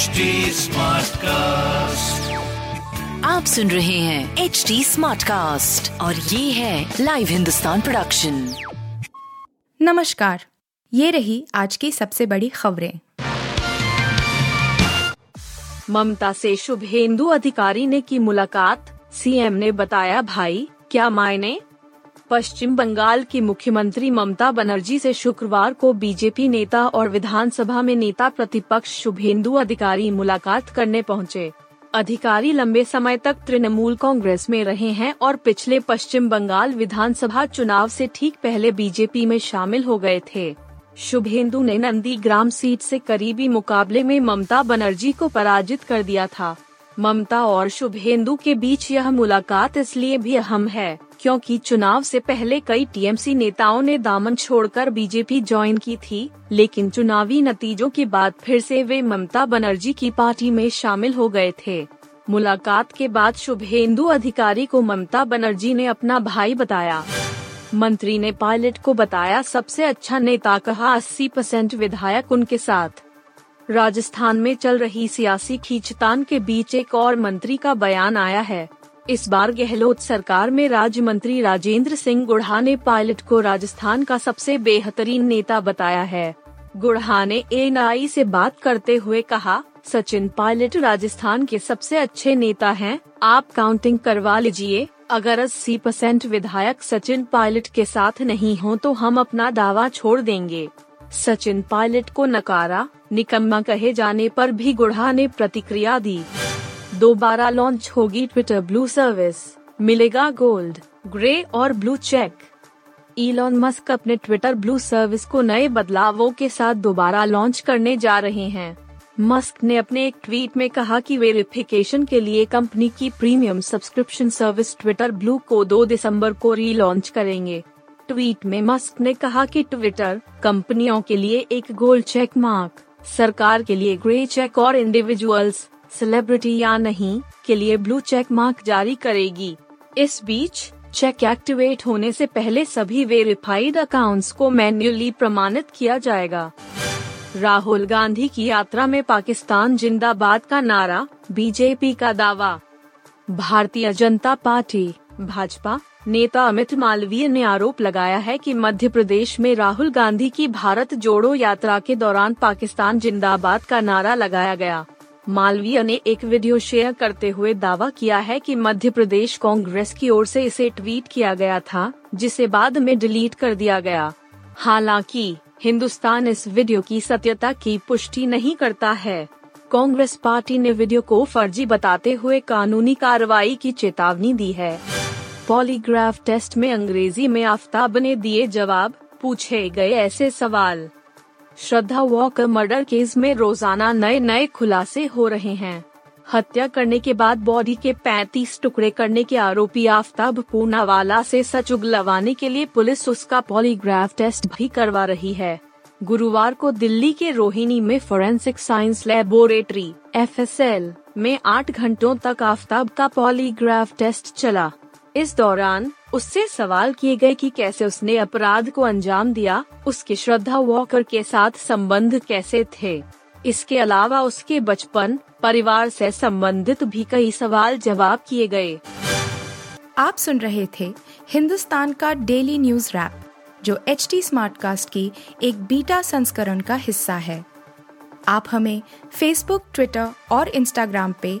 HD cast आप सुन रहे हैं एच डी स्मार्ट कास्ट और ये है लाइव हिंदुस्तान प्रोडक्शन नमस्कार ये रही आज की सबसे बड़ी खबरें। ममता से शुभेंदु अधिकारी ने की मुलाकात सीएम ने बताया भाई क्या मायने? पश्चिम बंगाल की मुख्यमंत्री ममता बनर्जी से शुक्रवार को बीजेपी नेता और विधानसभा में नेता प्रतिपक्ष शुभेंदु अधिकारी मुलाकात करने पहुँचे। अधिकारी लंबे समय तक तृणमूल कांग्रेस में रहे हैं और पिछले पश्चिम बंगाल विधानसभा चुनाव से ठीक पहले बीजेपी में शामिल हो गए थे। शुभेंदु ने नंदी ग्राम सीट से करीबी मुकाबले में ममता बनर्जी को पराजित कर दिया था। ममता और शुभेंदु के बीच यह मुलाकात इसलिए भी अहम है। क्योंकि चुनाव से पहले कई टीएमसी नेताओं ने दामन छोड़कर बीजेपी ज्वाइन की थी, लेकिन चुनावी नतीजों के बाद फिर से वे ममता बनर्जी की पार्टी में शामिल हो गए थे। मुलाकात के बाद शुभेंदु अधिकारी को ममता बनर्जी ने अपना भाई बताया। मंत्री ने पायलट को बताया, सबसे अच्छा नेता कहा 80 परसेंट विधायक उनके साथ। राजस्थान में चल रही सियासी खींचतान के बीच एक और मंत्री का बयान आया है। इस बार गहलोत सरकार में राज्य मंत्री राजेंद्र सिंह गुढ़ा ने पायलट को राजस्थान का सबसे बेहतरीन नेता बताया है। गुढ़ा ने एन से बात करते हुए कहा, सचिन पायलट राजस्थान के सबसे अच्छे नेता हैं। आप काउंटिंग करवा लीजिए। अगर 80 परसेंट विधायक सचिन पायलट के साथ नहीं हो तो हम अपना दावा छोड़ देंगे। सचिन पायलट को नकारा, निकम्मा कहे जाने पर भी गुढ़ा ने प्रतिक्रिया दी। दोबारा लॉन्च होगी ट्विटर ब्लू सर्विस मिलेगा गोल्ड ग्रे और ब्लू चेक इलॉन मस्क अपने ट्विटर ब्लू सर्विस को नए बदलावों के साथ दोबारा लॉन्च करने जा रहे हैं। मस्क ने अपने एक ट्वीट में कहा कि वेरिफिकेशन के लिए कंपनी की premium subscription service Twitter blue को 2 दिसंबर को रीलॉन्च करेंगे। ट्वीट में मस्क ने कहा कि ट्विटर कंपनियों के लिए एक गोल्ड चेक मार्क सरकार के लिए ग्रे चेक और इंडिविजुअल्स सेलिब्रिटी या नहीं, के लिए ब्लू चेक मार्क जारी करेगी। इस बीच चेक एक्टिवेट होने से पहले सभी वेरीफाइड अकाउंट्स को मैन्युअली प्रमाणित किया जाएगा। राहुल गांधी की यात्रा में पाकिस्तान जिंदाबाद का नारा बीजेपी का दावा। भारतीय जनता पार्टी, भाजपा, नेता अमित मालवीय ने आरोप लगाया है कि मध्य प्रदेश में राहुल गांधी की भारत जोड़ो यात्रा के दौरान पाकिस्तान जिंदाबाद का नारा लगाया गया। मालवीय ने एक वीडियो शेयर करते हुए दावा किया है कि मध्य प्रदेश कांग्रेस की ओर से इसे ट्वीट किया गया था, जिसे बाद में डिलीट कर दिया गया। हालाँकि, हिंदुस्तान इस वीडियो की सत्यता की पुष्टि नहीं करता है। कांग्रेस पार्टी ने वीडियो को फर्जी बताते हुए कानूनी कार्रवाई की चेतावनी दी है। पॉलीग्राफ टेस्ट में अंग्रेज़ी में आफ्ताब ने दिए जवाब, पूछे गए ऐसे सवाल। श्रद्धा वॉकर मर्डर केस में रोज़ाना नए नए खुलासे हो रहे हैं। हत्या करने के बाद बॉडी के 35 टुकड़े करने के आरोपी आफ्ताब पूनावाला से सच उगलवाने के लिए पुलिस उसका पॉलीग्राफ टेस्ट भी करवा रही है। गुरुवार को दिल्ली के रोहिणी में फोरेंसिक साइंस लेबोरेटरी, एफएसएल, में आठ घंटों तक आफ्ताब का पॉलीग्राफ टेस्ट चला। इस दौरान उससे सवाल किए गए कि कैसे उसने अपराध को अंजाम दिया, उसके श्रद्धा वॉकर के साथ संबंध कैसे थे। इसके अलावा उसके बचपन, परिवार से संबंधित भी कई सवाल जवाब किए गए। आप सुन रहे थे हिंदुस्तान का डेली न्यूज़ रैप, जो एच टी स्मार्ट कास्ट की एक बीटा संस्करण का हिस्सा है। आप हमें फेसबुक ट्विटर और इंस्टाग्राम पे